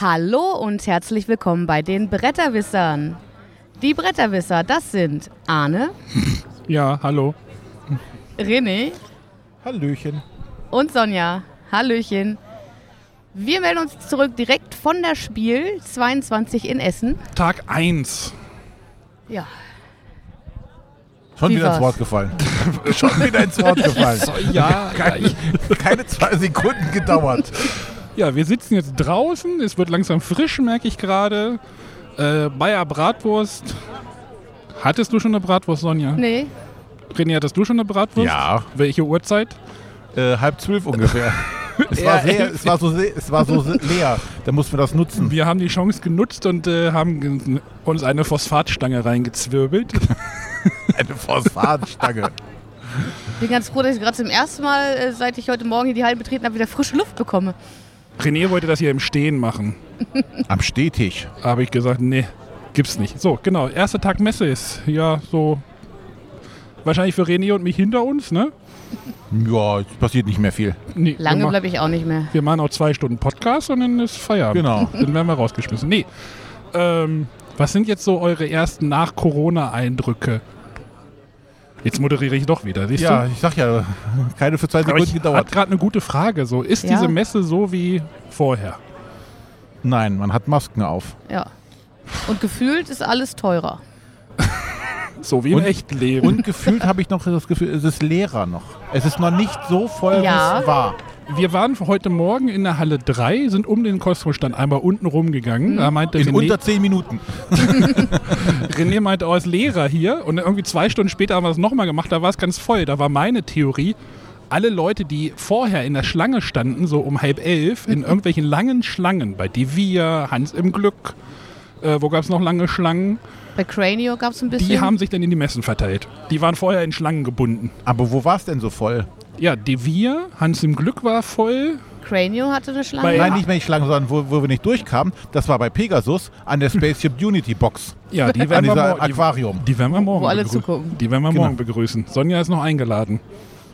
Hallo und herzlich willkommen bei den Bretterwissern. Die Bretterwisser, das sind Arne, Ja, hallo. René Hallöchen. und Sonja. Hallöchen. Wir melden uns zurück direkt von der Spiel 22 in Essen. Tag 1. Ja, Schon Wie wieder ins war's? Wort gefallen. Schon wieder ins Wort gefallen. Ja, Keine, keine zwei Sekunden gedauert. Ja, wir sitzen jetzt draußen. Es wird langsam frisch, merke ich gerade. Äh, Bayer Bratwurst. Hattest du schon eine Bratwurst, Sonja? nee, René, hattest du schon eine Bratwurst? Ja. Welche Uhrzeit? Äh, halb zwölf ungefähr. Es war, sehr, es, war so, es war so leer. Da mussten wir das nutzen. Wir haben die Chance genutzt und äh, haben uns eine Phosphatstange reingezwirbelt. Eine Phosphatstange. bin ganz froh, dass ich gerade zum ersten Mal, äh, seit ich heute Morgen hier die Halle betreten habe, wieder frische Luft bekomme. René wollte das hier im Stehen machen. Am Stehtisch. Habe ich gesagt, nee, gibt's nicht. So, genau, erster Tag Messe ist ja so wahrscheinlich für René und mich hinter uns, ne? Ja, es passiert nicht mehr viel. Nee, Lange bleibe ich auch nicht mehr. Wir machen auch zwei Stunden Podcast und dann ist Feierabend. Genau. Dann werden wir rausgeschmissen. Nee. Ähm, was sind jetzt so eure ersten Nach-Corona-Eindrücke? Jetzt moderiere ich doch wieder, siehst Ja, du? ich sag ja, keine für zwei Aber Sekunden ich habe gedauert. gerade eine gute Frage. So, ist Ja. diese Messe so wie vorher? Nein, man hat Masken auf. Ja. Und gefühlt ist alles teurer. So wie im Und- Echtleben. Und gefühlt habe ich noch das Gefühl, es ist leerer noch. Es ist noch nicht so voll, Ja. wie es war. Wir waren heute Morgen in der Halle 3, sind um den Kosmosstand einmal unten rumgegangen. Da meinte In René, unter zehn Minuten. René meinte, oh, ist Lehrer hier. Und irgendwie zwei Stunden später haben wir es nochmal gemacht, da war es ganz voll. Da war meine Theorie, alle Leute, die vorher in der Schlange standen, so um halb elf, in irgendwelchen langen Schlangen, bei Divia, Hans im Glück, äh, wo gab es noch lange Schlangen, Bei Cranio gab es ein bisschen. die haben sich dann in die Messen verteilt. Die waren vorher in Schlangen gebunden. Aber wo war es denn so voll? Ja, Divia, Hans im Glück war voll. Cranio hatte eine Schlange. Bei- Nein, nicht mehr die Schlange, sondern wo, wo wir nicht durchkamen. Das war bei Pegasus an der Spaceship Unity Box. Ja, die An werden, wir, dieser mor- die, Aquarium. die werden wir morgen Wo alle begrü- zugucken. Die werden wir Genau. morgen begrüßen. Sonja ist noch eingeladen.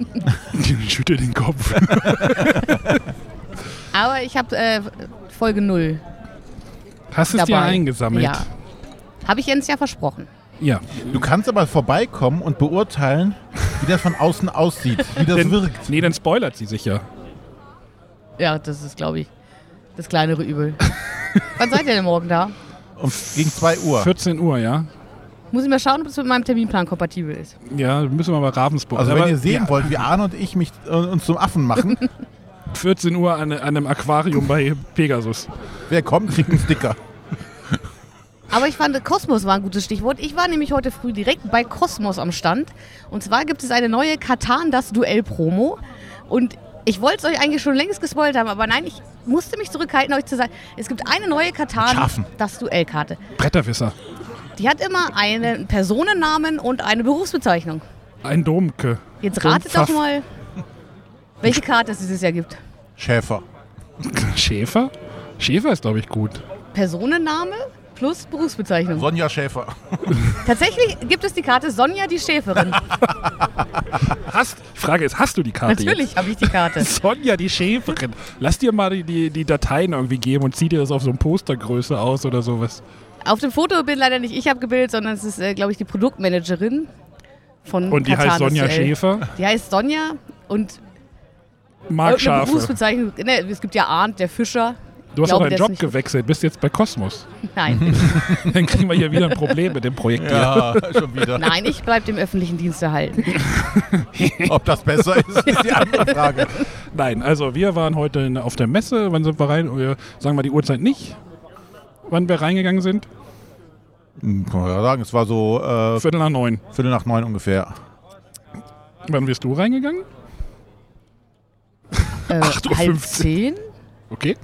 Die schüttelt den Kopf. Aber ich habe äh, Folge 0 Hast du es dir dabei. eingesammelt? Ja. Habe ich Jens ja versprochen. Ja. Du kannst aber vorbeikommen und beurteilen, wie das von außen aussieht, wie das Denn, wirkt. nee, dann spoilert sie sich ja. Ja, das ist, glaube ich, das kleinere Übel. Wann seid ihr denn morgen da? Um, gegen 2 Uhr. 14 Uhr, ja. Muss ich mal schauen, ob es mit meinem Terminplan kompatibel ist. Ja, müssen wir mal Ravensburg. Also Aber wenn ihr sehen ja, wollt, wie Arne und ich mich, äh, uns zum Affen machen, 14 Uhr an, an einem Aquarium bei Pegasus. wer kommt, kriegt einen Sticker. Aber ich fand, Kosmos war ein gutes Stichwort. Ich war nämlich heute früh direkt bei Kosmos am Stand. Und zwar gibt es eine neue Katan das Duell Promo. Und ich wollte es euch eigentlich schon längst gespoilt haben, aber nein, ich musste mich zurückhalten, euch zu sagen, es gibt eine neue Katan Schafen. das Duell-Karte. Bretterwisser. Die hat immer einen Personennamen und eine Berufsbezeichnung. Ein Domke. Jetzt ratet doch mal, welche Karte es dieses Jahr gibt. Schäfer. Schäfer? Schäfer ist, glaube ich, gut. Personenname plus Berufsbezeichnung. Sonja Schäfer. Tatsächlich gibt es die Karte Sonja die Schäferin. Hast, die Frage ist, hast du die Karte Natürlich habe ich die Karte. Sonja, die Schäferin. Lass dir mal die, die, Dateien irgendwie geben und zieh dir das auf so eine Postergröße aus oder sowas. Auf dem Foto bin leider nicht ich abgebildet, sondern es ist, äh, glaube ich, die Produktmanagerin von Und die Katan heißt Sonja SL. Schäfer. Die heißt Sonja und irgendeine Schafe. Berufsbezeichnung. Ne, es gibt ja Arndt, der Fischer. Du hast glaube, auch deinen Job nicht- gewechselt, bist jetzt bei Kosmos. Nein, Dann kriegen wir hier wieder ein Problem mit dem Projekt. hier. Ja, schon wieder. nein, ich bleibe dem öffentlichen Dienst erhalten. Ob das besser ist, ist die andere Frage. Nein, also wir waren heute auf der Messe. Wann sind wir rein? Sagen wir die Uhrzeit nicht, wann wir reingegangen sind. Hm, Kann man ja sagen, es war so äh, Viertel nach neun. Viertel nach neun ungefähr. Wann bist du reingegangen? Äh, 8.15 halb zehn? Okay.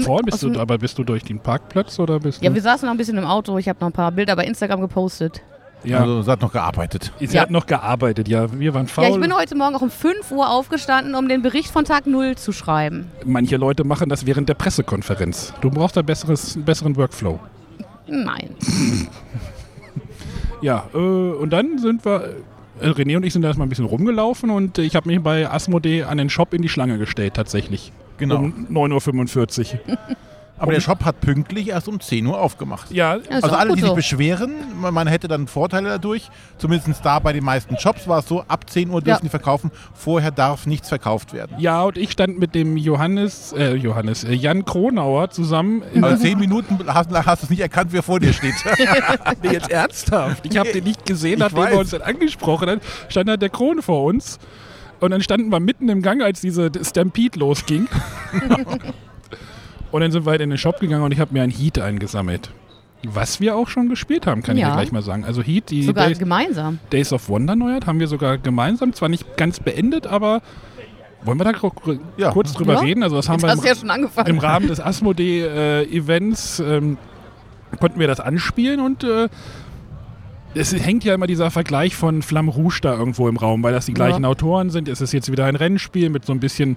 Vorhin bist du, aber bist du durch den Parkplatz oder bist Ja, du? wir saßen noch ein bisschen im Auto. Ich habe noch ein paar Bilder bei Instagram gepostet. Ja, Also sie hat noch gearbeitet. sie ja. hat noch gearbeitet, ja. Wir waren faul. Ja, ich bin heute Morgen auch um 5 Uhr aufgestanden, um den Bericht von Tag 0 zu schreiben. Manche Leute machen das während der Pressekonferenz. Du brauchst da besseres, einen besseren Workflow. Nein. Ja, äh, und dann sind wir, äh, René und ich sind da erstmal ein bisschen rumgelaufen und äh, ich habe mich bei Asmodee an den Shop in die Schlange gestellt, tatsächlich. Genau. Um 9.45 Uhr. Aber der Shop hat pünktlich erst um 10 Uhr aufgemacht. Ja, Also alle, die so. sich beschweren, man hätte dann Vorteile dadurch. Zumindest da bei den meisten Shops war es so, ab 10 Uhr dürfen Ja. die verkaufen. Vorher darf nichts verkauft werden. ja, und ich stand mit dem Johannes, äh, Johannes, äh, Jan Kronauer zusammen. In, Also 10 Minuten hast, hast du es nicht erkannt, wer vor dir steht. nee, jetzt ernsthaft. Ich habe den nicht gesehen, nachdem er uns dann angesprochen hat. Stand halt der Kron vor uns. Und dann standen wir mitten im Gang, als diese Stampede losging. und dann sind wir halt in den Shop gegangen und ich habe mir ein Heat eingesammelt. Was wir auch schon gespielt haben, kann ich Ja. dir gleich mal sagen. Also Heat, die Sogar Days, gemeinsam. Days of Wonder Neuheit, haben wir sogar gemeinsam, zwar nicht ganz beendet, aber wollen wir da Ja. kurz drüber Ja. reden? Also das haben Jetzt wir hast im, ja schon angefangen. im Rahmen des Asmodee-Events ähm, konnten wir das anspielen und äh, es hängt ja immer dieser Vergleich von Flamme Rouge da irgendwo im Raum, weil das die Ja. gleichen Autoren sind. Es ist jetzt wieder ein Rennspiel mit so ein bisschen,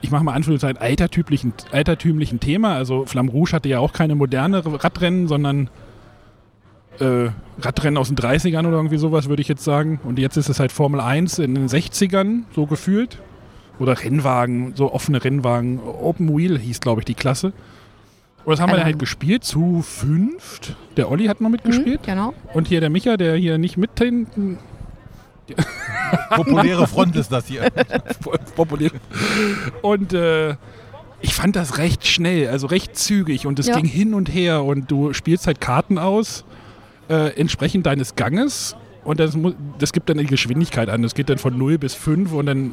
ich mache mal Anführungszeichen, altertümlichen, altertümlichen Thema. Also Flamme Rouge hatte ja auch keine moderne Radrennen, sondern äh, Radrennen aus den 30ern oder irgendwie sowas, würde ich jetzt sagen. Und jetzt ist es halt Formel 1 in den 60ern, so gefühlt. Oder Rennwagen, so offene Rennwagen. Open Wheel hieß, glaube ich, die Klasse. Und das haben wir Keine dann halt gespielt zu fünft. Der Olli hat noch mitgespielt. Mhm, genau. Und hier der Micha, der hier nicht mit hinten Populäre Front ist das hier. populär. Und äh, ich fand das recht schnell, also recht zügig und es Ja. ging hin und her und du spielst halt Karten aus, äh, entsprechend deines Ganges und das, das gibt dann die Geschwindigkeit an. Das geht dann von 0 bis 5 und dann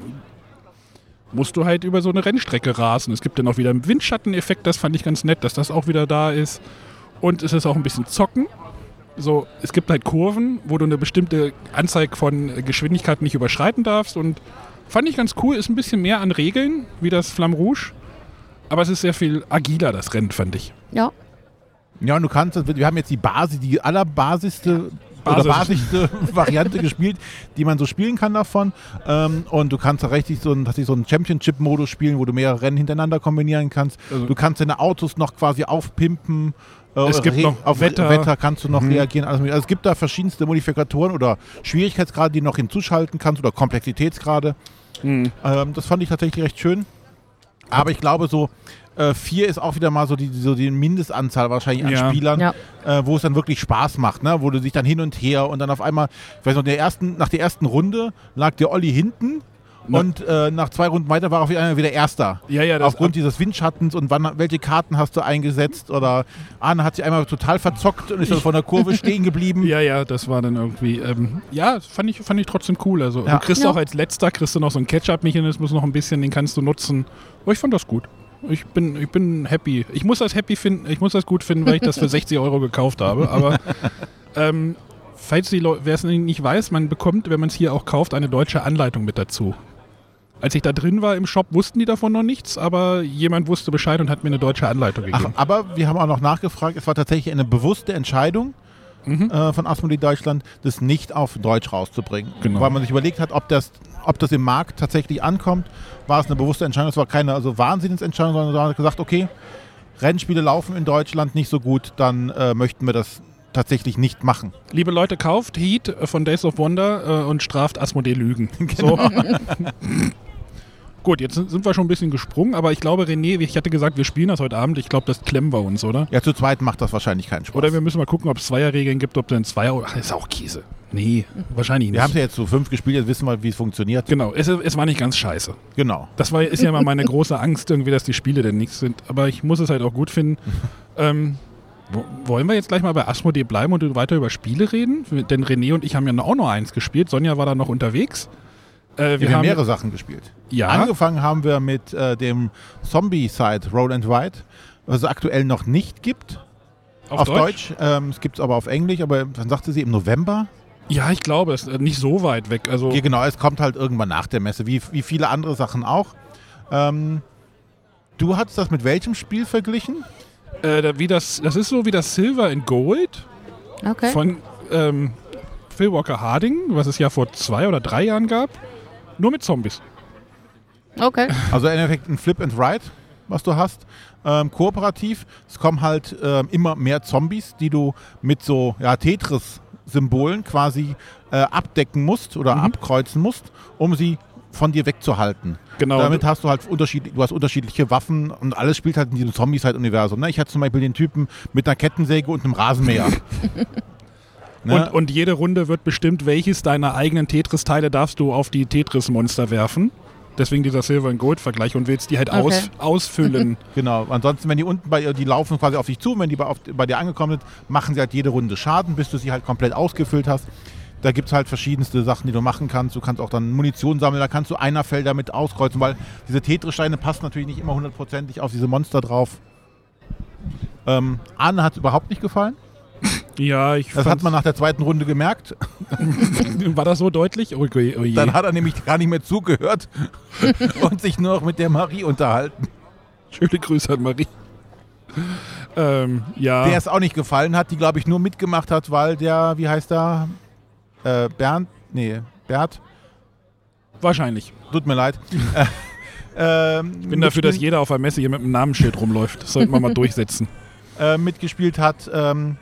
musst du halt über so eine Rennstrecke rasen. Es gibt dann auch wieder einen Windschatteneffekt, das fand ich ganz nett, dass das auch wieder da ist. Und es ist auch ein bisschen zocken. So, es gibt halt Kurven, wo du eine bestimmte Anzeige von Geschwindigkeit nicht überschreiten darfst und fand ich ganz cool. Ist ein bisschen mehr an Regeln, wie das Flamme Rouge. Aber es ist sehr viel agiler, das Rennen, fand ich. Ja. Ja, und du kannst, wir haben jetzt die Basis, die oder Basis. basischste Variante gespielt, die man so spielen kann davon. Ähm, und du kannst da richtig so, ein- tatsächlich so einen Championship-Modus spielen, wo du mehrere Rennen hintereinander kombinieren kannst. Also- du kannst deine Autos noch quasi aufpimpen. Äh, Es gibt noch auf Wetter. Wetter kannst du noch Mhm. reagieren. Mögliche. also es gibt da verschiedenste Modifikatoren oder Schwierigkeitsgrade, die du noch hinzuschalten kannst oder Komplexitätsgrade. Mhm. Ähm, das fand ich tatsächlich recht schön. Aber ich glaube, so äh, vier ist auch wieder mal so die, so die Mindestanzahl wahrscheinlich an Ja. Spielern, Ja. äh, wo es dann wirklich Spaß macht, ne? wo du dich dann hin und her und dann auf einmal, ich weiß noch, der ersten, nach der ersten Runde lag der Olli hinten. Na- Und äh, nach zwei Runden weiter war auf einmal wieder Erster. Ja, ja, das Aufgrund dieses Windschattens und wann, welche Karten hast du eingesetzt? Oder Arne hat sich einmal total verzockt und ist dann von der Kurve stehen geblieben. Ja, ja, das war dann irgendwie. Ähm, ja, das fand ich, fand ich trotzdem cool. Also Ja. du kriegst Ja. auch als letzter kriegst du noch so einen Catch-up-Mechanismus noch ein bisschen, den kannst du nutzen. Aber ich fand das gut. Ich bin, ich bin happy. Ich muss das happy finden, ich muss das gut finden, weil ich das für 60 Euro gekauft habe. Aber ähm, falls die Leute, wer es nicht weiß, man bekommt, wenn man es hier auch kauft, eine deutsche Anleitung mit dazu. Als ich da drin war im Shop, wussten die davon noch nichts, aber jemand wusste Bescheid und hat mir eine deutsche Anleitung Ach, gegeben. aber wir haben auch noch nachgefragt, es war tatsächlich eine bewusste Entscheidung Mhm. äh, von Asmodee Deutschland, das nicht auf Deutsch rauszubringen. Genau. Weil man sich überlegt hat, ob das, ob das im Markt tatsächlich ankommt, war es eine bewusste Entscheidung. Es war keine also Wahnsinnsentscheidung, sondern man hat gesagt, okay, Rennspiele laufen in Deutschland nicht so gut, dann äh, möchten wir das tatsächlich nicht machen. Liebe Leute, kauft Heat von Days of Wonder äh, und straft Asmodee Lügen. So. Gut, jetzt sind wir schon ein bisschen gesprungen, aber ich glaube, René, ich hatte gesagt, wir spielen das heute Abend. Ich glaube, das klemmen wir uns, oder? Ja, zu zweit macht das wahrscheinlich keinen Spaß. Oder wir müssen mal gucken, ob es Zweierregeln gibt, ob dann Zweier. Ach, ist auch Käse. Nee, wahrscheinlich wir haben nicht. es ja jetzt zu fünf gespielt, jetzt wissen wir, wie es funktioniert. Genau, es, es war nicht ganz scheiße. Genau. Das war, ist ja immer meine große Angst, irgendwie, dass die Spiele denn nichts sind. Aber ich muss es halt auch gut finden. ähm, wo- wollen wir jetzt gleich mal bei Asmodee bleiben und weiter über Spiele reden? Denn René und ich haben ja auch noch eins gespielt. Sonja war da noch unterwegs. Äh, Wir, haben mehrere Sachen gespielt. Ja. Angefangen haben wir mit äh, dem Zombie-Side Roll and Ride, was es aktuell noch nicht gibt. auf, Deutsch? Ähm, es gibt es aber auf Englisch, aber dann sagte sie im November. Ja, ich glaube, es ist nicht so weit weg. Also Ja, genau, es kommt halt irgendwann nach der Messe, wie, wie viele andere Sachen auch. Ähm, du hattest das mit welchem Spiel verglichen? äh, wie das, das ist so wie das Silver and Gold Okay. von ähm, Phil Walker Harding, was es ja vor zwei oder drei Jahren gab. Nur mit Zombies. Okay. Also im Endeffekt ein Flip and Ride, was du hast. Ähm, kooperativ. Es kommen halt ähm, immer mehr Zombies, die du mit so ja, Tetris-Symbolen quasi äh, abdecken musst oder Mhm. abkreuzen musst, um sie von dir wegzuhalten. Genau. Damit hast du halt unterschiedlich, du hast unterschiedliche Waffen und alles spielt halt in diesem Zombies-Universum. Ne? Ich hatte zum Beispiel den Typen mit einer Kettensäge und einem Rasenmäher. Ne? Und, und jede Runde wird bestimmt, welches deiner eigenen Tetris-Teile darfst du auf die Tetris-Monster werfen. Deswegen dieser Silver- und Gold-Vergleich und willst die halt Okay. aus, ausfüllen. Genau. Ansonsten, wenn die unten bei ihr, die laufen quasi auf dich zu, wenn die bei, auf, bei dir angekommen sind, machen sie halt jede Runde Schaden, bis du sie halt komplett ausgefüllt hast. Da gibt es halt verschiedenste Sachen, die du machen kannst. Du kannst auch dann Munition sammeln, da kannst du Einerfelder mit auskreuzen, weil diese Tetris-Steine passen natürlich nicht immer hundertprozentig auf diese Monster drauf. Ähm, Arne hat es überhaupt nicht gefallen. Ja, ich Das hat man nach der zweiten Runde gemerkt. War das so deutlich? Oh, oh. Dann hat er nämlich gar nicht mehr zugehört und sich nur noch mit der Marie unterhalten. Schöne Grüße an Marie. Ähm, ja. Der es auch nicht gefallen hat, die glaube ich nur mitgemacht hat, weil der, wie heißt der? Äh, Bernd? Nee, Bert? wahrscheinlich. Tut mir leid. äh, ähm, Ich bin dafür, dass jeder auf der Messe hier mit einem Namensschild rumläuft. Das sollten wir mal durchsetzen. äh, mitgespielt hat. Ähm,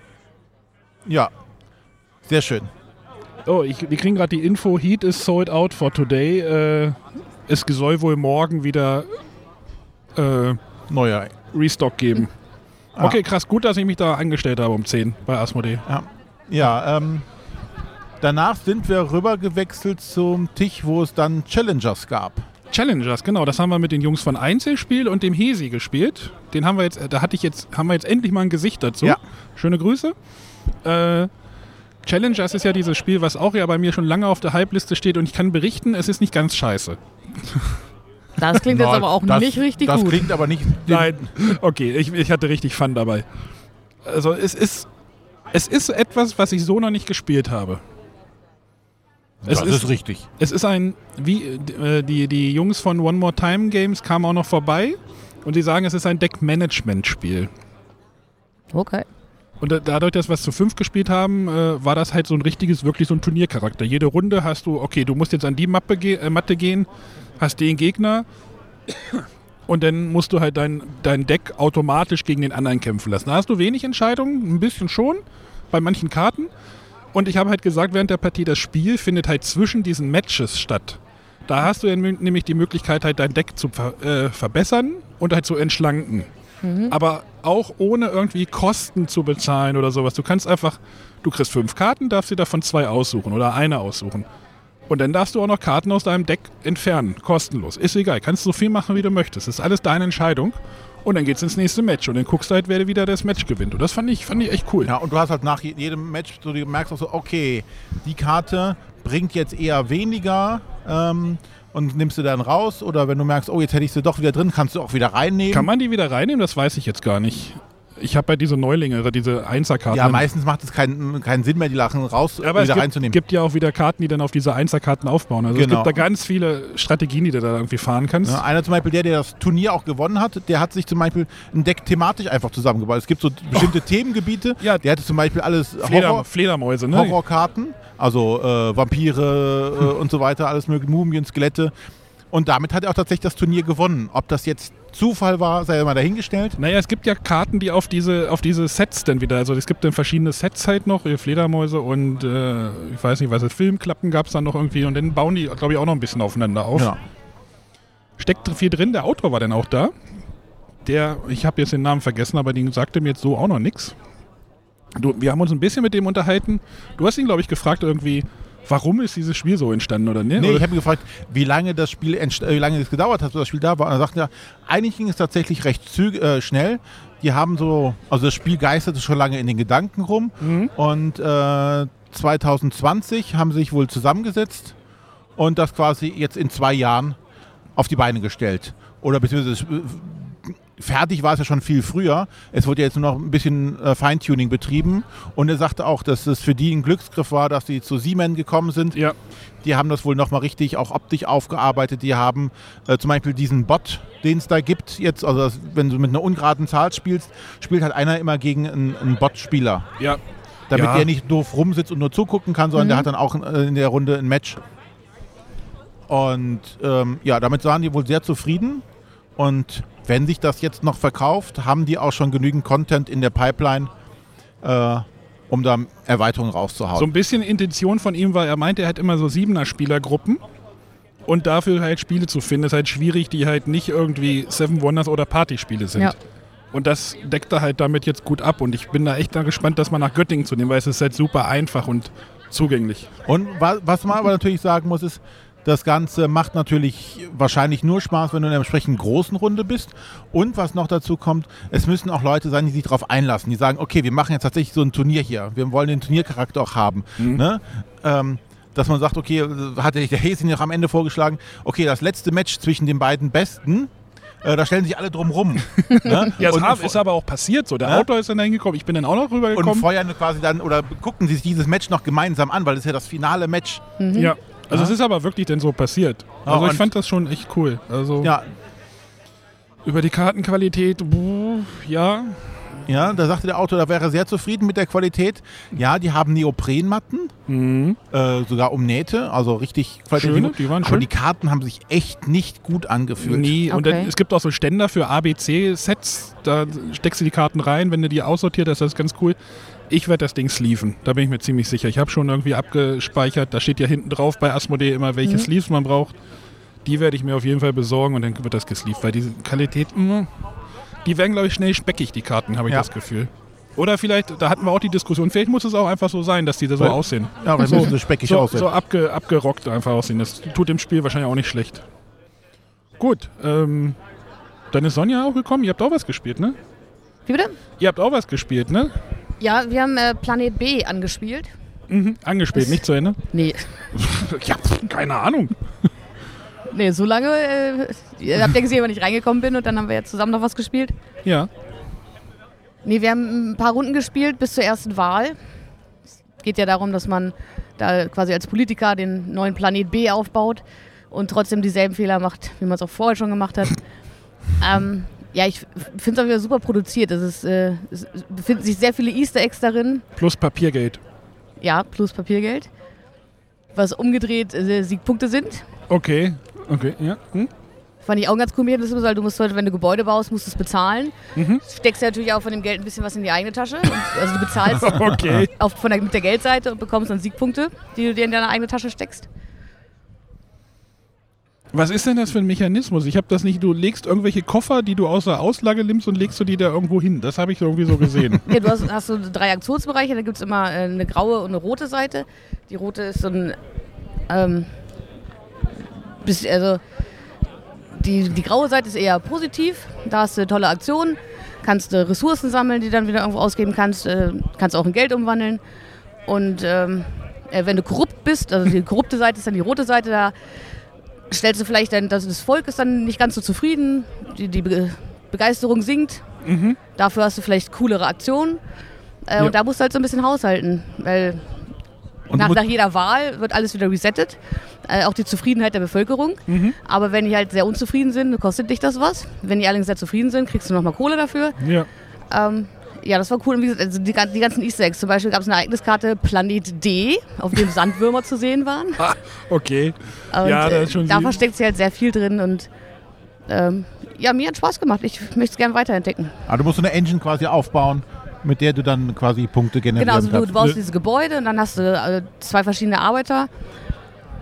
ja, sehr schön. Oh, ich, wir kriegen gerade die Info, Heat is sold out for today. Äh, es soll wohl morgen wieder äh, Neuer. Restock geben. Ah. Okay, krass, gut, dass ich mich da angestellt habe um 10 bei Asmodee. Ja, ja ähm, danach sind wir rüber gewechselt zum Tisch, wo es dann Challengers gab. Challengers, genau, das haben wir mit den Jungs von Einzelspiel und dem Hesi gespielt. Den haben wir jetzt, da hatte ich jetzt, haben wir jetzt endlich mal ein Gesicht dazu. Ja. Schöne Grüße. Äh, Challengers ist ja dieses Spiel, was auch ja bei mir schon lange auf der Hype-Liste steht und ich kann berichten, es ist nicht ganz scheiße. Das klingt jetzt aber auch das, nicht richtig das gut. klingt aber nicht. Nein, okay, ich, ich hatte richtig Fun dabei. Also es ist, es ist etwas, was ich so noch nicht gespielt habe. Es das ist, ist richtig. es ist ein, wie äh, die, die Jungs von One More Time Games kamen auch noch vorbei und die sagen, es ist ein Deck-Management-Spiel. Okay. Und da- dadurch, dass wir es zu fünf gespielt haben, äh, war das halt so ein richtiges, wirklich so ein Turniercharakter. Jede Runde hast du, okay, du musst jetzt an die Mappe ge äh, Matte gehen, hast den Gegner und dann musst du halt dein, dein Deck automatisch gegen den anderen kämpfen lassen. Da hast du wenig Entscheidungen, ein bisschen schon, bei manchen Karten. Und ich habe halt gesagt, während der Partie, das Spiel findet halt zwischen diesen Matches statt. Da hast du nämlich die Möglichkeit, halt dein Deck zu ver äh, verbessern und halt zu entschlanken. Aber auch ohne irgendwie Kosten zu bezahlen oder sowas. Du kannst einfach, du kriegst fünf Karten, darfst dir davon zwei aussuchen oder eine aussuchen. Und dann darfst du auch noch Karten aus deinem Deck entfernen, kostenlos. Ist egal, kannst so viel machen, wie du möchtest. ist alles deine Entscheidung. Und dann geht's ins nächste Match und dann guckst du halt, wer wieder das Match gewinnt. Und das fand ich, fand ich echt cool. Ja, und du hast halt nach je- jedem Match, so, du merkst auch so, okay, die Karte bringt jetzt eher weniger ähm, und nimmst du dann raus. Oder wenn du merkst, oh, jetzt hätte ich sie doch wieder drin, kannst du auch wieder reinnehmen. Kann man die wieder reinnehmen? Das weiß ich jetzt gar nicht. Ich habe bei diese Neulinge, diese Einserkarten. ja, meistens macht es keinen, keinen Sinn mehr, die Lachen raus Ja, aber es wieder gibt, reinzunehmen. gibt ja auch wieder Karten, die dann auf diese Einserkarten aufbauen. Also Genau. es gibt da ganz viele Strategien, die du da irgendwie fahren kannst. Ja, einer zum Beispiel, der, der das Turnier auch gewonnen hat, der hat sich zum Beispiel ein Deck thematisch einfach zusammengebaut. Es gibt so bestimmte Themengebiete. Oh. Ja. Der hatte zum Beispiel alles Fleder, Horror, Fledermäuse, ne? Horrorkarten, also äh, Vampire äh, und so weiter, alles mögliche, Mumien, Skelette. Und damit hat er auch tatsächlich das Turnier gewonnen. Ob das jetzt Zufall war, sei mal dahingestellt. Naja, es gibt ja Karten, die auf diese, auf diese Sets dann wieder, also es gibt dann verschiedene Sets halt noch, äh, Fledermäuse und äh, ich weiß nicht, was es, Filmklappen gab es dann noch irgendwie und dann bauen die, glaube ich, auch noch ein bisschen aufeinander auf. Ja. Steckt viel drin, der Autor war dann auch da. Der, ich habe jetzt den Namen vergessen, aber den sagte mir jetzt so auch noch nichts. Wir haben uns ein bisschen mit dem unterhalten. Du hast ihn, glaube ich, gefragt irgendwie, warum ist dieses Spiel so entstanden oder ne? Nee, ich habe ihn gefragt, wie lange das Spiel äh, wie lange es gedauert hat, bis das Spiel da war. Und er sagte ja, eigentlich ging es tatsächlich recht züg äh, schnell. Die haben so, also das Spiel geisterte schon lange in den Gedanken rum. Mhm. Und äh, 2020 haben sie sich wohl zusammengesetzt und das quasi jetzt in zwei Jahren auf die Beine gestellt. Oder beziehungsweise äh, fertig war es ja schon viel früher. Es wurde jetzt nur noch ein bisschen äh, Feintuning betrieben. Und er sagte auch, dass es für die ein Glücksgriff war, dass sie zu Siemens gekommen sind. ja, Die haben das wohl nochmal richtig auch optisch aufgearbeitet. Die haben äh, zum Beispiel diesen Bot, den es da gibt, jetzt, also das, wenn du mit einer ungeraden Zahl spielst, spielt halt einer immer gegen einen, einen Bot-Spieler. ja. Damit Ja. der nicht doof rumsitzt und nur zugucken kann, sondern der hat dann auch äh, in der Runde ein Match. Und ähm, ja, damit waren die wohl sehr zufrieden. Und wenn sich das jetzt noch verkauft, haben die auch schon genügend Content in der Pipeline, äh, um da Erweiterungen rauszuhauen. So ein bisschen Intention von ihm war, er meinte, er hat immer so Siebener-Spielergruppen. Und dafür halt Spiele zu finden, ist halt schwierig, die halt nicht irgendwie Seven Wonders oder Partyspiele sind. Ja. Und das deckt er halt damit jetzt gut ab. Und ich bin da echt da gespannt, das mal nach Göttingen zu nehmen, weil es ist halt super einfach und zugänglich. Und wa was man aber natürlich sagen muss, ist, das Ganze macht natürlich wahrscheinlich nur Spaß, wenn du in einer entsprechend großen Runde bist. Und was noch dazu kommt, es müssen auch Leute sein, die sich darauf einlassen. Die sagen, okay, wir machen jetzt tatsächlich so ein Turnier hier. Wir wollen den Turniercharakter auch haben. Ne? Ähm, dass man sagt, okay, hat der Häsin noch am Ende vorgeschlagen, okay, das letzte Match zwischen den beiden Besten, äh, da stellen sich alle drum rum. ne? Ja, es und, hab- ist aber auch passiert so. Der Ja? Autor ist dann da hingekommen, ich bin dann auch noch und rübergekommen. feuern quasi dann oder gucken sie sich dieses Match noch gemeinsam an, weil das ist ja das finale Match. Ja. Also Ja. es ist aber wirklich denn so passiert. Ja, Also ich und- fand das schon echt cool. Also Ja, über die Kartenqualität, buh, ja. ja, da sagte der Autor, da wäre er sehr zufrieden mit der Qualität. Ja, die haben Neoprenmatten, äh, sogar umnähte, also richtig qualitativ. Schöne, die waren aber schön. die Karten haben sich echt nicht gut angefühlt. Nie. Und dann, Okay. es gibt auch so Ständer für ABC-Sets. Da steckst du die Karten rein, wenn du die aussortiert hast, das ist ganz cool. Ich werde das Ding sleeven, da bin ich mir ziemlich sicher. Ich habe schon irgendwie abgespeichert, da steht ja hinten drauf bei Asmodee immer, welche Mhm. Sleeves man braucht. Die werde ich mir auf jeden Fall besorgen und dann wird das gesleeved, weil diese Qualität, mh, die werden, glaube ich, schnell speckig, die Karten, habe ich Ja. das Gefühl. Oder vielleicht, da hatten wir auch die Diskussion, vielleicht muss es auch einfach so sein, dass die da so Weil- aussehen. Ja, weil müssen so speckig so, aussehen. so abge, abgerockt einfach aussehen. Das tut dem Spiel wahrscheinlich auch nicht schlecht. Gut, ähm, dann ist Sonja auch gekommen. Ihr habt auch was gespielt, ne? Wie bitte? Ihr habt auch was gespielt, ne? Ja, wir haben äh, Planet B angespielt. Mhm. Angespielt, Es- nicht zu Ende? Nee, Ja, keine Ahnung. nee so lange äh, ihr habt ja gesehen, wenn ich reingekommen bin und dann haben wir jetzt zusammen noch was gespielt. Ja. Nee, wir haben ein paar Runden gespielt bis zur ersten Wahl. Es geht ja darum, dass man da quasi als Politiker den neuen Planet B aufbaut und trotzdem dieselben Fehler macht, wie man es auch vorher schon gemacht hat. ähm, ja, ich finde es auch wieder super produziert. Es, ist, äh, es befinden sich sehr viele Easter Eggs darin. Plus Papiergeld. Ja, plus Papiergeld. Was umgedreht äh, Siegpunkte sind. Okay. Okay, ja. Hm? Fand ich auch ganz cool Mechanismus, weil du musst, halt, wenn du Gebäude baust, musst du es bezahlen. Mhm. Steckst ja natürlich auch von dem Geld ein bisschen was in die eigene Tasche. Und, also du bezahlst Okay. auf, von der, mit der Geldseite und bekommst dann Siegpunkte, die du dir in deine eigene Tasche steckst. Was ist denn das für ein Mechanismus? Ich habe das nicht. Du legst irgendwelche Koffer, die du aus der Auslage nimmst und legst du die da irgendwo hin. Das habe ich irgendwie so gesehen. Ja, du hast, hast so drei Aktionsbereiche, da gibt es immer äh, eine graue und eine rote Seite. Die rote ist so ein. Ähm, also die, die graue Seite ist eher positiv. Da hast du tolle Aktionen, kannst du Ressourcen sammeln, die dann wieder irgendwo ausgeben kannst, äh, kannst auch in Geld umwandeln. Und ähm, äh, wenn du korrupt bist, also die korrupte Seite ist dann die rote Seite, da stellst du vielleicht dann, dass das Volk ist dann nicht ganz so zufrieden, die, die Be Begeisterung sinkt. Dafür hast du vielleicht coolere Aktionen. Äh, Ja. Und da musst du halt so ein bisschen haushalten, weil nach, nach jeder Wahl wird alles wieder resettet. Äh, auch die Zufriedenheit der Bevölkerung. Aber wenn die halt sehr unzufrieden sind, kostet dich das was. Wenn die allerdings sehr zufrieden sind, kriegst du nochmal Kohle dafür. ja. Ähm, ja, das war cool. Und wie gesagt, also die, die ganzen Easter Eggs. Zum Beispiel gab es eine Ereigniskarte Planet D, auf dem Sandwürmer zu sehen waren. Ah, okay. Und, Ja, das äh, ist schon da süß. versteckt sich halt sehr viel drin. Und ähm, ja, mir hat Spaß gemacht. Ich möchte es gerne weiterentdecken. Ah, du musst so eine Engine quasi aufbauen, mit der du dann quasi Punkte generieren Genau, also du, baust Ne- diese Gebäude und dann hast du äh, zwei verschiedene Arbeiter.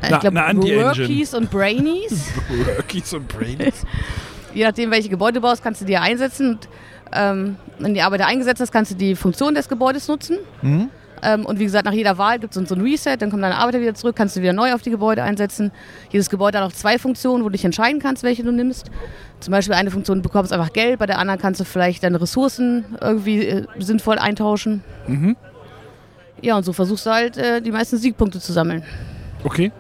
Äh, Na, ich glaube. Workies und Brainies. Workies und Brains. Je nachdem, welche Gebäude du baust, kannst du die einsetzen. Und, ähm, wenn die Arbeiter eingesetzt hast, kannst du die Funktion des Gebäudes nutzen. Mhm. Ähm, und wie gesagt, nach jeder Wahl gibt es so ein Reset, dann kommen deine Arbeiter wieder zurück, kannst du wieder neu auf die Gebäude einsetzen. Jedes Gebäude hat auch zwei Funktionen, wo du dich entscheiden kannst, welche du nimmst. Zum Beispiel eine Funktion, du bekommst einfach Geld, bei der anderen kannst du vielleicht deine Ressourcen irgendwie äh, sinnvoll eintauschen. Mhm. Ja, und so versuchst du halt, äh, die meisten Siegpunkte zu sammeln. Okay.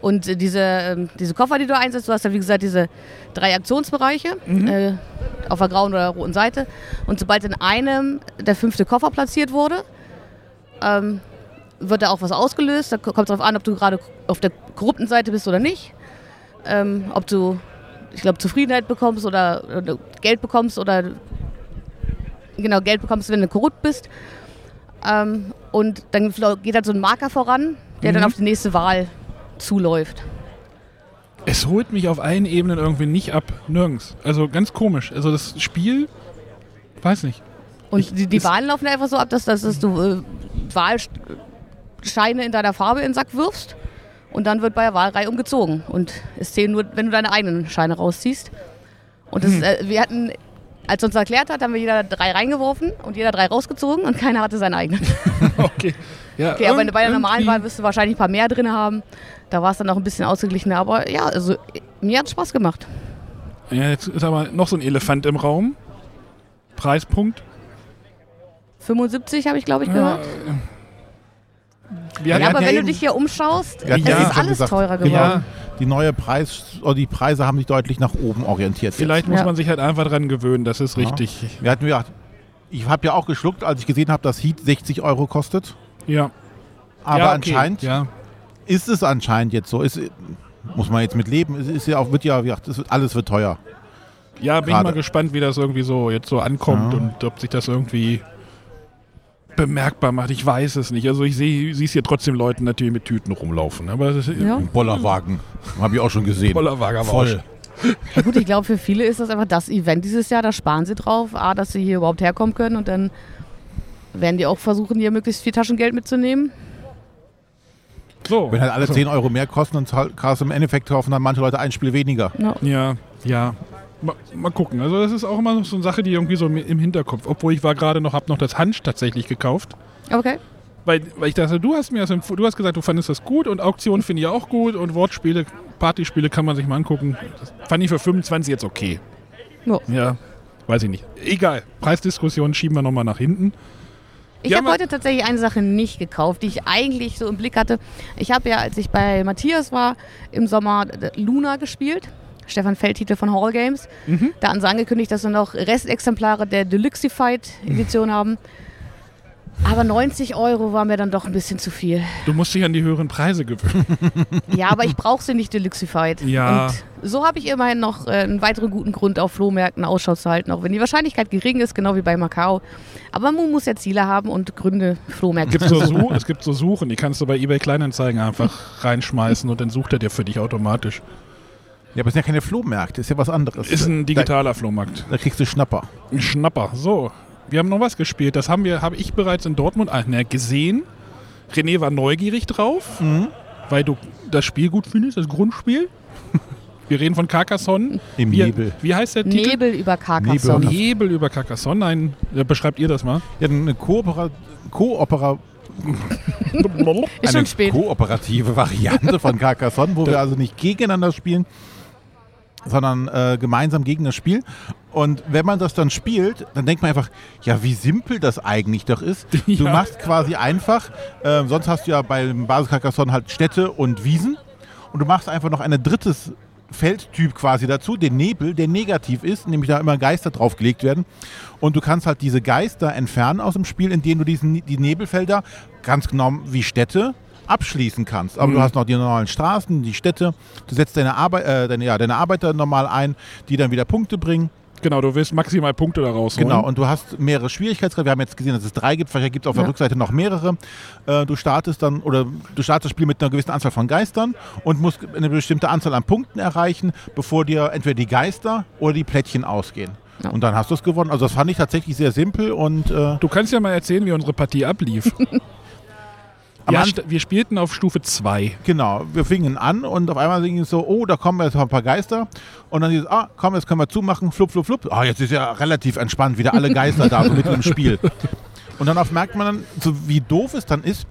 Und äh, diese, ähm, diese Koffer, die du einsetzt, du hast ja wie gesagt diese drei Aktionsbereiche äh, auf der grauen oder roten Seite. Und sobald in einem der fünfte Koffer platziert wurde, ähm, wird da auch was ausgelöst. Da ko- kommt es darauf an, ob du gerade auf der korrupten Seite bist oder nicht. Ähm, ob du, ich glaube, Zufriedenheit bekommst oder, oder Geld bekommst oder genau Geld bekommst, wenn du korrupt bist. Ähm, und dann geht halt so ein Marker voran, der dann auf die nächste Wahl zuläuft. Es holt mich auf allen Ebenen irgendwie nicht ab. Nirgends. Also ganz komisch. Also das Spiel, weiß nicht. Und Ich- die, die Wahlen laufen einfach so ab, dass, dass, dass du äh, Wahlscheine in deiner Farbe in den Sack wirfst. Und dann wird bei der Wahlreihe umgezogen. Und es zählen nur, wenn du deine eigenen Scheine rausziehst. Und das, äh, wir hatten, als uns erklärt hat, haben wir jeder drei reingeworfen und jeder drei rausgezogen und keiner hatte seinen eigenen. okay. Ja, Okay, aber bei der normalen Wahl wirst du wahrscheinlich ein paar mehr drin haben. Da war es dann noch ein bisschen ausgeglichener. Aber ja, also mir hat Spaß gemacht. Ja, jetzt ist aber noch so ein Elefant im Raum. Preispunkt. 75 habe ich, glaube ich, gehört. Wir Ja, hatten- aber ja wenn du dich hier umschaust, es ja ist alles gesagt, teurer genau, geworden. Die neue Preis, oder die Preise haben sich deutlich nach oben orientiert. jetzt. Vielleicht muss Ja. man sich halt einfach dran gewöhnen, das ist Ja. richtig. Wir hatten gedacht, ich habe ja auch geschluckt, als ich gesehen habe, dass Heat 60 Euro kostet. Ja. Aber ja, okay. anscheinend Ja. ist es anscheinend jetzt so. Ist, muss man jetzt mit leben. Es ist ja auch, wird ja, wie gesagt, es wird, alles wird teuer. Ja, bin ich Gerade. mal gespannt, wie das irgendwie so jetzt so ankommt Ja. und ob sich das irgendwie bemerkbar macht. Ich weiß es nicht. Also ich sehe es hier trotzdem Leuten natürlich mit Tüten rumlaufen. Aber das ist Ja. Bollerwagen. Habe ich auch schon gesehen. Bollerwagen aber Voll. Ja, gut, ich glaube, für viele ist das einfach das Event dieses Jahr. Da sparen sie drauf. A, dass sie hier überhaupt herkommen können. Und dann werden die auch versuchen, hier möglichst viel Taschengeld mitzunehmen. So. Wenn halt alle 10 Euro mehr kosten und zahl- kannst du im Endeffekt kaufen dann manche Leute ein Spiel weniger. Ja. Ja, ja. Mal, mal gucken. Also das ist auch immer so eine Sache, die irgendwie so im- Hinterkopf. Obwohl ich war gerade noch, habe noch das Hansch tatsächlich gekauft. Okay. Weil, weil ich dachte, du hast mir das du hast gesagt, du fandest das gut und Auktionen finde ich auch gut und Wortspiele, Partyspiele kann man sich mal angucken. Das fand ich für 25 jetzt okay. Ja. Ja, weiß ich nicht. Egal. Preisdiskussion schieben wir nochmal nach hinten. Ich Ja, habe heute tatsächlich eine Sache nicht gekauft, die ich eigentlich so im Blick hatte. Ich habe ja, als ich bei Matthias war, im Sommer äh, Luna gespielt. Stefan Feldtitel von Hall Games. Mhm. Da haben sie angekündigt, dass wir noch Restexemplare der Deluxified Edition haben. Aber 90 Euro war mir dann doch ein bisschen zu viel. Du musst dich an die höheren Preise gewöhnen. Ja, aber ich brauche sie nicht Deluxified. Ja. Und so habe ich immerhin noch äh, einen weiteren guten Grund, auf Flohmärkten Ausschau zu halten, auch wenn die Wahrscheinlichkeit gering ist, genau wie bei Macau. Aber man muss ja Ziele haben und Gründe, Flohmärkte zu so es gibt so Suchen, die kannst du bei eBay Kleinanzeigen einfach reinschmeißen und dann sucht er dir für dich automatisch. Ja, aber es sind ja keine Flohmärkte, ist ja was anderes. Ist ein digitaler Flohmarkt. Da, da kriegst du Schnapper. Ein Schnapper. So, wir haben noch was gespielt. Das haben wir, habe ich bereits in Dortmund ah, gesehen. René war neugierig drauf, Mhm. weil du das Spiel gut findest, das Grundspiel. Wir reden von Carcassonne. Im wie, Nebel. Wie heißt der Titel? Nebel über Carcassonne. Nebel über Carcassonne. Nein, beschreibt ihr das mal. Ja, eine Koopera Koopera Ist eine schon spät. kooperative Variante von Carcassonne, wo wir also nicht gegeneinander spielen, sondern äh, gemeinsam gegen das Spiel. Und wenn man das dann spielt, dann denkt man einfach, ja, wie simpel das eigentlich doch ist. Du Ja. machst quasi einfach, äh, sonst hast du ja beim Basis Carcassonne halt Städte und Wiesen und du machst einfach noch ein drittes Feldtyp quasi dazu, den Nebel, der negativ ist, nämlich da immer Geister draufgelegt werden. Und du kannst halt diese Geister entfernen aus dem Spiel, indem du diesen, die Nebelfelder ganz genau wie Städte abschließen kannst. Aber du hast noch die normalen Straßen, die Städte. Du setzt deine, Arbeit, äh, deine, ja, deine Arbeiter normal ein, die dann wieder Punkte bringen. Genau, du willst maximal Punkte da rausholen. Genau, und du hast mehrere Schwierigkeitsgrade. Wir haben jetzt gesehen, dass es drei gibt. Vielleicht gibt es auf der Ja. Rückseite noch mehrere. Äh, du startest dann oder du startest das Spiel mit einer gewissen Anzahl von Geistern und musst eine bestimmte Anzahl an Punkten erreichen, bevor dir entweder die Geister oder die Plättchen ausgehen. Ja. Und dann hast du es gewonnen. Also das fand ich tatsächlich sehr simpel und äh, Du kannst ja mal erzählen, wie unsere Partie ablief. Am wir, wir spielten auf Stufe 2. genau, wir fingen an und auf einmal singen so, oh, da kommen jetzt noch ein paar Geister. Und dann dieses, ah, komm, jetzt können wir zumachen, flup, flup, flup. Ah, jetzt ist ja relativ entspannt, wieder alle Geister da, so mitten im Spiel. Und dann merkt man dann, so wie doof es dann ist,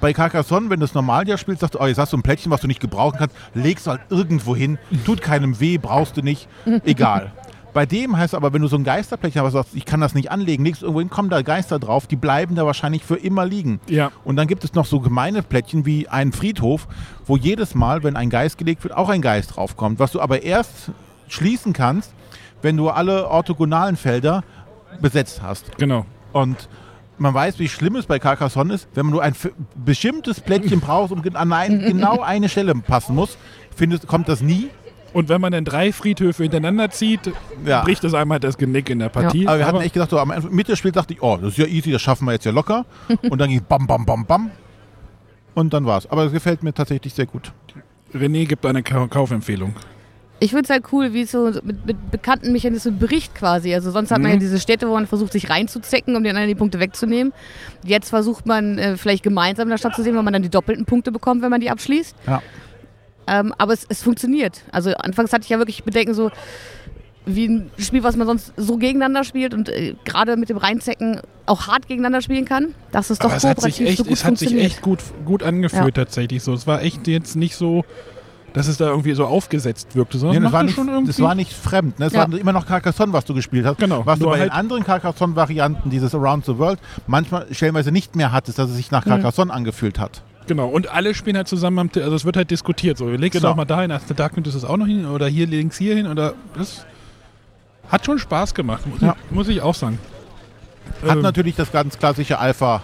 bei Carcassonne, wenn du es normal ja spielst, sagst du, oh, jetzt hast du ein Plättchen, was du nicht gebrauchen kannst, legst du halt irgendwo hin, tut keinem weh, brauchst du nicht, egal. Bei dem heißt aber, wenn du so ein Geisterplättchen hast, sagst, ich kann das nicht anlegen, legst irgendwo hin, kommen da Geister drauf, die bleiben da wahrscheinlich für immer liegen. Ja. Und dann gibt es noch so gemeine Plättchen wie einen Friedhof, wo jedes Mal, wenn ein Geist gelegt wird, auch ein Geist draufkommt. Was du aber erst schließen kannst, wenn du alle orthogonalen Felder besetzt hast. Genau. Und man weiß, wie schlimm es bei Carcassonne ist, wenn man nur ein bestimmtes Plättchen braucht und an ein, genau eine Stelle passen muss, findest, kommt das nie. Und wenn man dann drei Friedhöfe hintereinander zieht, Ja. bricht es einmal das Genick in der Partie. Aber wir hatten echt gedacht, so, am Mitte des Spiels dachte ich, oh, das ist ja easy, das schaffen wir jetzt ja locker. Und dann ging bam, bam, bam, bam. Und dann war's. Aber es gefällt mir tatsächlich sehr gut. René gibt eine Kau Kaufempfehlung. Ich finde es halt cool, wie es so mit, mit bekannten Mechanismen bricht quasi. Also sonst hat man ja diese Städte, wo man versucht, sich reinzuzecken, um den anderen die Punkte wegzunehmen. Jetzt versucht man äh, vielleicht gemeinsam in der Stadt zu sehen, weil man dann die doppelten Punkte bekommt, wenn man die abschließt. Ja. Ähm, aber es, es funktioniert. Also anfangs hatte ich ja wirklich Bedenken so, wie ein Spiel, was man sonst so gegeneinander spielt und äh, gerade mit dem Reinzecken auch hart gegeneinander spielen kann, dass es doch Aber es hat sich kooperativ echt, so gut es hat sich echt gut, gut angefühlt Ja. tatsächlich so. Es war echt jetzt nicht so, dass es da irgendwie so aufgesetzt wirkte, sondern Nee, das, es war nicht, schon irgendwie. das war nicht fremd. Ne? Es Ja. war immer noch Carcassonne, was du gespielt hast. Genau, Was du nur bei den halt- anderen Carcassonne-Varianten, dieses Around the World, manchmal stellenweise nicht mehr hattest, dass es sich nach Mhm. Carcassonne angefühlt hat. Genau, und alle spielen halt zusammen am Tisch. Also es wird halt diskutiert. So, legst du Genau. auch mal dahin, hast du da könntest du es auch noch hin oder hier links hier hin oder das hat schon Spaß gemacht, muss, Ja. ich, muss ich auch sagen. Hat Ähm, natürlich das ganz klassische Alpha.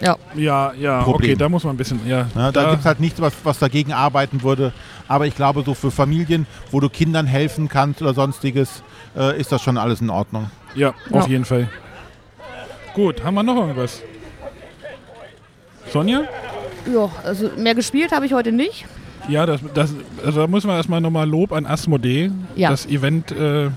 Ja, Ja, ja, Problem. okay, da muss man ein bisschen, ja. Ne? Da gibt es halt nichts, was, was dagegen arbeiten würde. Aber ich glaube, so für Familien, wo du Kindern helfen kannst oder sonstiges, äh, ist das schon alles in Ordnung. Ja, Ja. auf jeden Fall. Gut, haben wir noch irgendwas? Sonja? Ja also mehr gespielt habe ich heute nicht. Ja, das, das, also da muss man erstmal nochmal Lob an Asmodee. Ja. Das Event äh,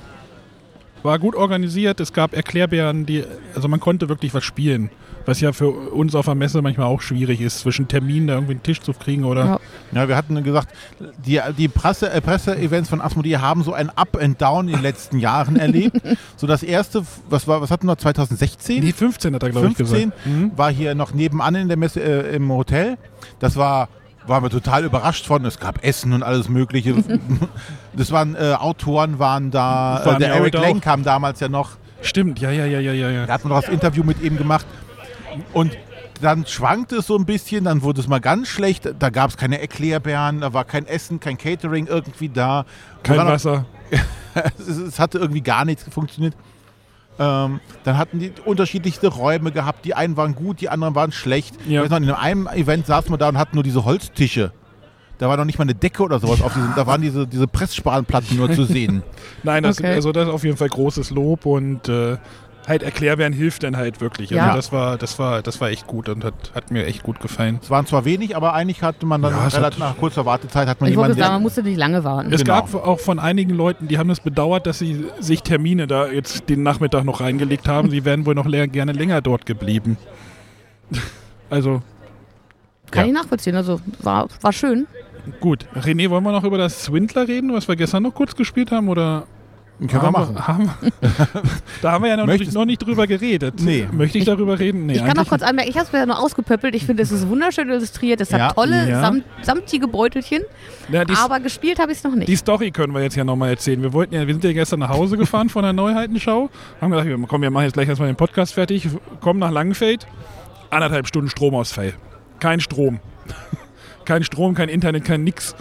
war gut organisiert. Es gab Erklärbären, die, also man konnte wirklich was spielen. Was ja für uns auf der Messe manchmal auch schwierig ist, zwischen Terminen da irgendwie einen Tisch zu kriegen oder. Ja. Ja, wir hatten gesagt, die, die Presse, äh, Presseevents von Asmodee haben so ein Up and Down in den letzten Jahren erlebt. So das erste, was war, was hatten wir 2016? Die 15 hat er, glaube ich, 15 gesagt. Mhm. war hier noch nebenan in der Messe äh, im Hotel. Das war waren wir total überrascht von. Es gab Essen und alles Mögliche. das waren äh, Autoren waren da. Waren äh, der Eric Lang kam damals ja noch. Stimmt, ja, ja, ja, ja, ja. Da hat man noch das Interview mit ihm gemacht. Und dann schwankte es so ein bisschen, dann wurde es mal ganz schlecht. Da gab es keine Erklärbären, da war kein Essen, kein Catering irgendwie da. Kein Wasser. es, es hatte irgendwie gar nichts funktioniert. Ähm, dann hatten die unterschiedlichste Räume gehabt. Die einen waren gut, die anderen waren schlecht. Ja. Ich weiß noch, in einem Event saßen wir da und hatten nur diese Holztische. Da war noch nicht mal eine Decke oder sowas auf diesen, da waren diese, diese Pressspanplatten nur zu sehen. Nein, das, Okay. also das ist auf jeden Fall großes Lob und äh, halt Erklärbären hilft dann halt wirklich. Also Ja. das war, das war, das war echt gut und hat, hat mir echt gut gefallen. Es waren zwar wenig, aber eigentlich hatte man dann Ja, relativ nach kurzer Wartezeit hat man Ich wollte jemanden, sagen, man musste nicht lange warten. Es Genau. gab auch von einigen Leuten, die haben es bedauert, dass sie sich Termine da jetzt den Nachmittag noch reingelegt haben. Sie wären wohl noch gerne länger dort geblieben. Also Kann ja. ich nachvollziehen. Also war, war schön. gut. René, wollen wir noch über das Swindler reden, was wir gestern noch kurz gespielt haben? Oder können wir machen. haben, da haben wir ja noch, Möchtest- noch nicht drüber geredet. Nee. Möchte ich darüber reden? Nee, ich kann noch kurz anmerken, ich habe es mir noch ausgepöppelt. Ich finde, es ist wunderschön illustriert. Es hat Ja. tolle Ja. samt, samtige Beutelchen. Ja, die, aber gespielt habe ich es noch nicht. die Story können wir jetzt ja nochmal erzählen. Wir wollten ja, wir sind ja gestern nach Hause gefahren von der Neuheitenschau. Haben gedacht, wir- komm, wir machen jetzt gleich erstmal den Podcast fertig. Kommen nach Langenfeld. Anderthalb Stunden Stromausfall. Kein Strom. kein Strom, kein Internet, kein nix.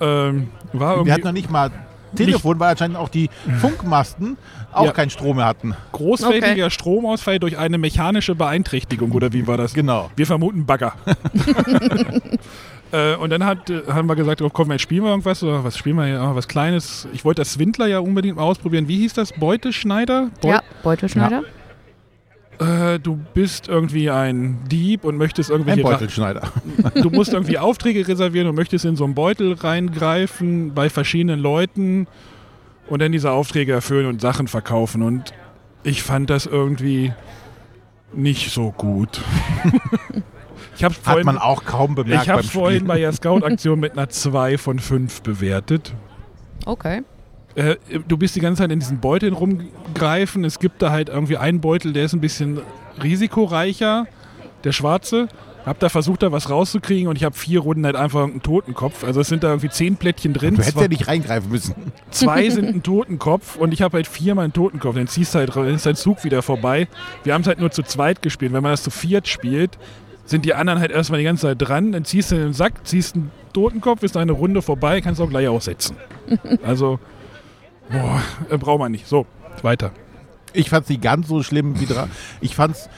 Ähm, war wir irgendwie hatten noch nicht mal Telefon, weil anscheinend auch die Funkmasten auch Ja. keinen Strom mehr hatten. großfältiger Stromausfall durch eine mechanische Beeinträchtigung oder wie war das? Genau. Wir vermuten Bagger. äh, und dann hat, äh, haben wir gesagt, oh, komm, jetzt spielen wir irgendwas. Oder was spielen wir hier? Ah, was Kleines. Ich wollte das Swindler ja unbedingt mal ausprobieren. Wie hieß das? Beuteschneider? Beut ja, Beutelschneider. Äh, du bist irgendwie ein Dieb und möchtest irgendwie. Ein Beutelschneider. Du musst irgendwie Aufträge reservieren und möchtest in so einen Beutel reingreifen bei verschiedenen Leuten und dann diese Aufträge erfüllen und Sachen verkaufen. Und ich fand das irgendwie nicht so gut. ich habe Hat vorhin, man auch kaum bemerkt ich habe vorhin bei der Scout-Aktion mit einer 2 von 5 bewertet. Okay. Äh, du bist die ganze Zeit in diesen Beuteln rumgreifen. Es gibt da halt irgendwie einen Beutel, der ist ein bisschen risikoreicher, der schwarze. Hab da versucht, da was rauszukriegen und ich habe vier Runden halt einfach einen Totenkopf. Also es sind da irgendwie zehn Plättchen drin. Du hättest ja nicht reingreifen müssen. zwei sind ein Totenkopf und ich habe halt viermal einen Totenkopf. Dann ziehst du halt, dann ist dein Zug wieder vorbei. Wir haben es halt nur zu zweit gespielt. Wenn man das zu viert spielt, sind die anderen halt erstmal die ganze Zeit dran. Dann ziehst du den Sack, ziehst einen Totenkopf, ist deine Runde vorbei, kannst auch gleich aussetzen. Also, boah, äh, braucht man nicht. So, weiter. Ich fand es nicht ganz so schlimm wie dra Ich fand es,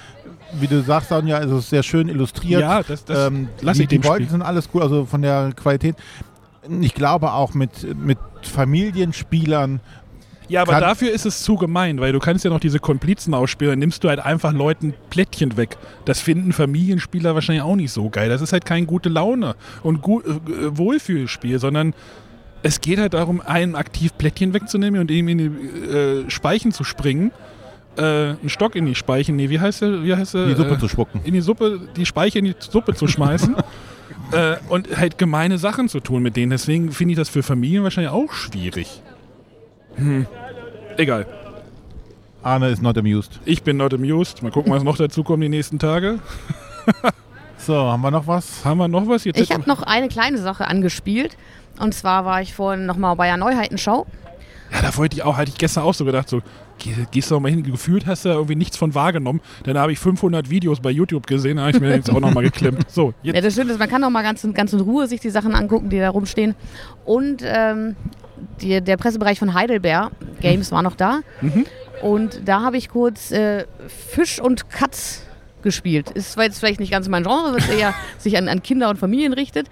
wie du sagst, Sonja, es ist sehr schön illustriert. Ja, das, das ähm, lass die, ich die dem Beutel spielen. sind alles gut, also von der Qualität. Ich glaube auch mit, mit Familienspielern. Ja, aber kann- dafür ist es zu gemein, weil du kannst ja noch diese Komplizen ausspielen, dann nimmst du halt einfach Leuten Plättchen weg. Das finden Familienspieler wahrscheinlich auch nicht so geil. Das ist halt kein gute Laune und gut, äh, Wohlfühlspiel, sondern Es geht halt darum, ein aktiv Plättchen wegzunehmen und ihm in die äh, Speichen zu springen. Äh, einen Stock in die Speichen, nee, wie heißt der? Wie heißt der? Die Suppe äh, zu spucken. in die Suppe, die Speiche in die Suppe zu schmeißen äh, und halt gemeine Sachen zu tun mit denen. Deswegen finde ich das für Familien wahrscheinlich auch schwierig. Hm. Egal. Arne ist not amused. Ich bin not amused. Mal gucken, was noch dazu kommt die nächsten Tage. So, haben wir noch was? Haben wir noch was? Jetzt Ich habe noch eine kleine Sache angespielt. Und zwar war ich vorhin nochmal bei der Neuheitenschau. ja, da wollte ich auch, hatte ich gestern auch so gedacht, so, geh, gehst du doch mal hin, gefühlt hast du da irgendwie nichts von wahrgenommen. Dann habe ich 500 Videos bei YouTube gesehen, da habe ich mir jetzt auch nochmal geklemmt. So, Ja, jetzt, das Schöne ist, man kann noch mal ganz, in- ganz in Ruhe sich die Sachen angucken, die da rumstehen. Und ähm, die, der Pressebereich von Heidelberg Games war noch da. Und da habe ich kurz äh, Fisch und Katz gespielt. Ist zwar jetzt vielleicht nicht ganz mein Genre, es eher sich an, an Kinder und Familien richtet.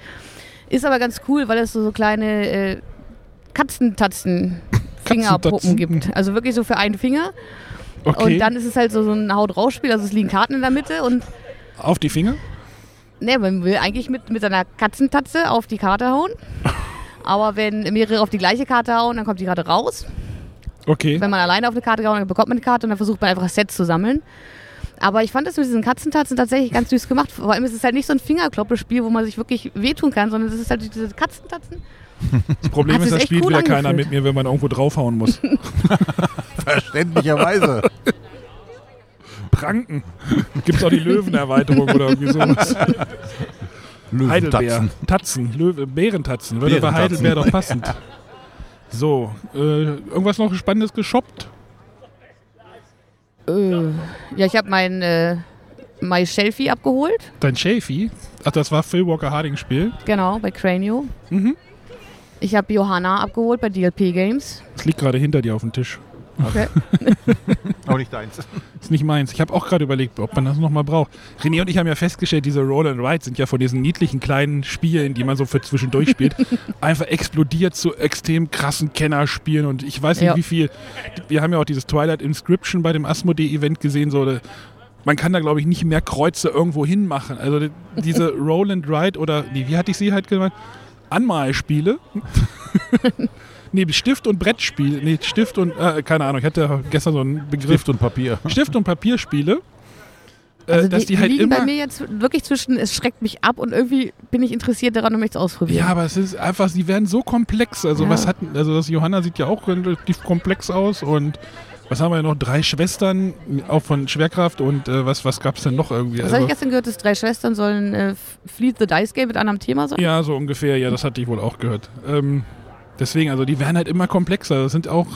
Ist aber ganz cool, weil es so, so kleine äh, Katzentatzen Fingerpuppen gibt. Also wirklich so für einen Finger. okay, Und dann ist es halt so, so ein Haut-Raus-Spiel. Also es liegen Karten in der Mitte und auf die Finger. Ne, man will eigentlich mit, mit seiner Katzentatze auf die Karte hauen. Aber wenn mehrere auf die gleiche Karte hauen, dann kommt die Karte raus. Okay. Wenn man alleine auf eine Karte haut, dann bekommt man eine Karte und dann versucht man einfach Sets zu sammeln. Aber ich fand das mit diesen Katzentatzen tatsächlich ganz süß gemacht. Vor allem ist es halt nicht so ein Fingerkloppespiel, wo man sich wirklich wehtun kann, sondern es ist halt diese Katzentatzen. Das Problem Hat ist, sich da echt spielt cool wieder keiner angefühlt. mit mir, wenn man irgendwo draufhauen muss. Verständlicherweise. Pranken. Gibt's auch die Löwenerweiterung oder irgendwie sowas. Heidelbeer. Löwentatzen. Tatzen. Löwe, Bärentatzen. Würde bei. Heidelbeer doch passend. So, äh, irgendwas noch Spannendes geshoppt? Äh, ja, ich habe mein äh, My Shelfie abgeholt. Dein Chafee? Ach, das war Phil Walker Harding Spiel. Genau, bei Cranio. Mhm. Ich habe Johanna abgeholt bei DLP Games. Das liegt gerade hinter dir auf dem Tisch. Okay. Auch nicht deins. Ist nicht meins. Ich habe auch gerade überlegt, ob man das nochmal braucht. René und ich haben ja festgestellt, diese Roll and Ride sind ja von diesen niedlichen kleinen Spielen, die man so für zwischendurch spielt, einfach explodiert zu extrem krassen Kennerspielen. Und ich weiß nicht, Ja. wie viel. Wir haben ja auch dieses Twilight Inscription bei dem Asmodee-Event gesehen. So, man kann da, glaube ich, nicht mehr Kreuze irgendwo hinmachen. Also die- diese Roll and Ride oder, nee, wie hatte ich sie halt genannt? Anmalspiele. Nee, Stift- und Brettspiele. Nee, Stift und, äh, keine Ahnung, ich hatte gestern so einen Begriff. Stift und Papier. Stift- und Papierspiele. Äh, Also dass die, halt liegen immer. bei mir jetzt wirklich zwischen, es schreckt mich ab und irgendwie bin ich interessiert daran, um mich zu ausprobieren. Ja, aber es ist einfach, sie werden so komplex. Also Ja. was hat, also das Johanna sieht ja auch relativ komplex aus und was haben wir ja noch? Drei Schwestern, auch von Schwerkraft und äh, was, was gab es denn noch irgendwie? Was habe Also, ich gestern gehört, dass drei Schwestern sollen äh, Fleet the Dice Game mit anderem Thema sein? ja, so ungefähr, ja, das hatte ich wohl auch gehört. Ähm, deswegen, also die werden halt immer komplexer. Das sind auch,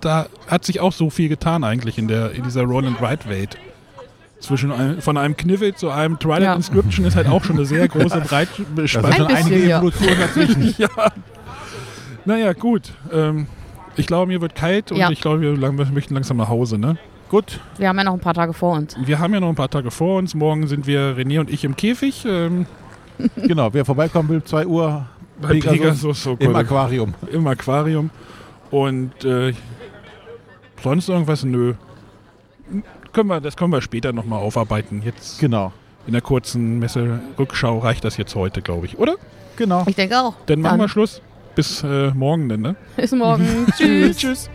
da hat sich auch so viel getan eigentlich in der in dieser Roll and Ride Welt. Zwischen einem, von einem Kniffel zu einem Twilight Ja. Inscription ist halt auch schon eine sehr große Breitspanne. Ein einige ja. Evolutionen dazwischen. ja. Naja, gut. Ähm, ich glaube, mir wird kalt und Ja. ich glaube, wir möchten langsam nach Hause. Ne? Gut, Wir haben ja noch ein paar Tage vor uns. Wir haben ja noch ein paar Tage vor uns. Morgen sind wir, René und ich, im Käfig. Ähm, genau. Wer vorbeikommen will, 2 Uhr bei Pegasus Pegasus, so im cool, Aquarium. im Aquarium. Und äh, sonst irgendwas? Nö. Können wir, das können wir später nochmal aufarbeiten. Jetzt Genau. in der kurzen Messe-Rückschau reicht das jetzt heute, glaube ich. Oder? Genau. Ich denke auch. Dann machen Dann wir Schluss. Bis äh, morgen dann, ne? Bis morgen. Tschüss. Tschüss.